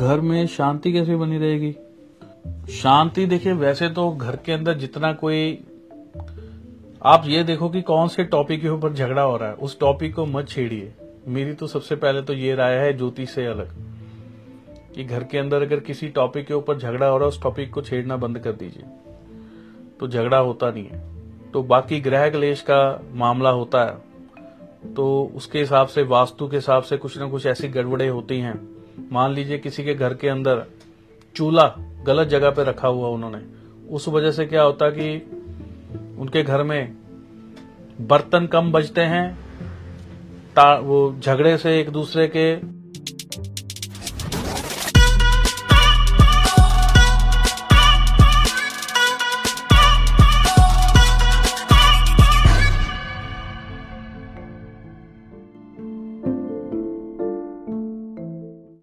घर में शांति कैसे बनी रहेगी? शांति देखिए, वैसे तो घर के अंदर जितना कोई, आप ये देखो कि कौन से टॉपिक के ऊपर झगड़ा हो रहा है। उस टॉपिक को मत छेड़िए। मेरी तो सबसे पहले तो ये राय है, ज्योति से अलग। कि घर के अंदर अगर किसी टॉपिक के ऊपर झगड़ा हो रहा है, उस टॉपिक को छेड़ना बंद कर दीजिए। तो झगड़ा होता नहीं है। तो बाकी ग्रह क्लेश का मामला होता है। तो उसके हिसाब से, वास्तु के हिसाब से कुछ ना कुछ ऐसी गड़बड़े होती हैं। मान लीजिए किसी के घर के अंदर चूल्हा गलत जगह पे रखा हुआ उन्होंने, उस वजह से क्या होता कि उनके घर में बर्तन कम बजते हैं, ता, वो झगड़े से एक दूसरे के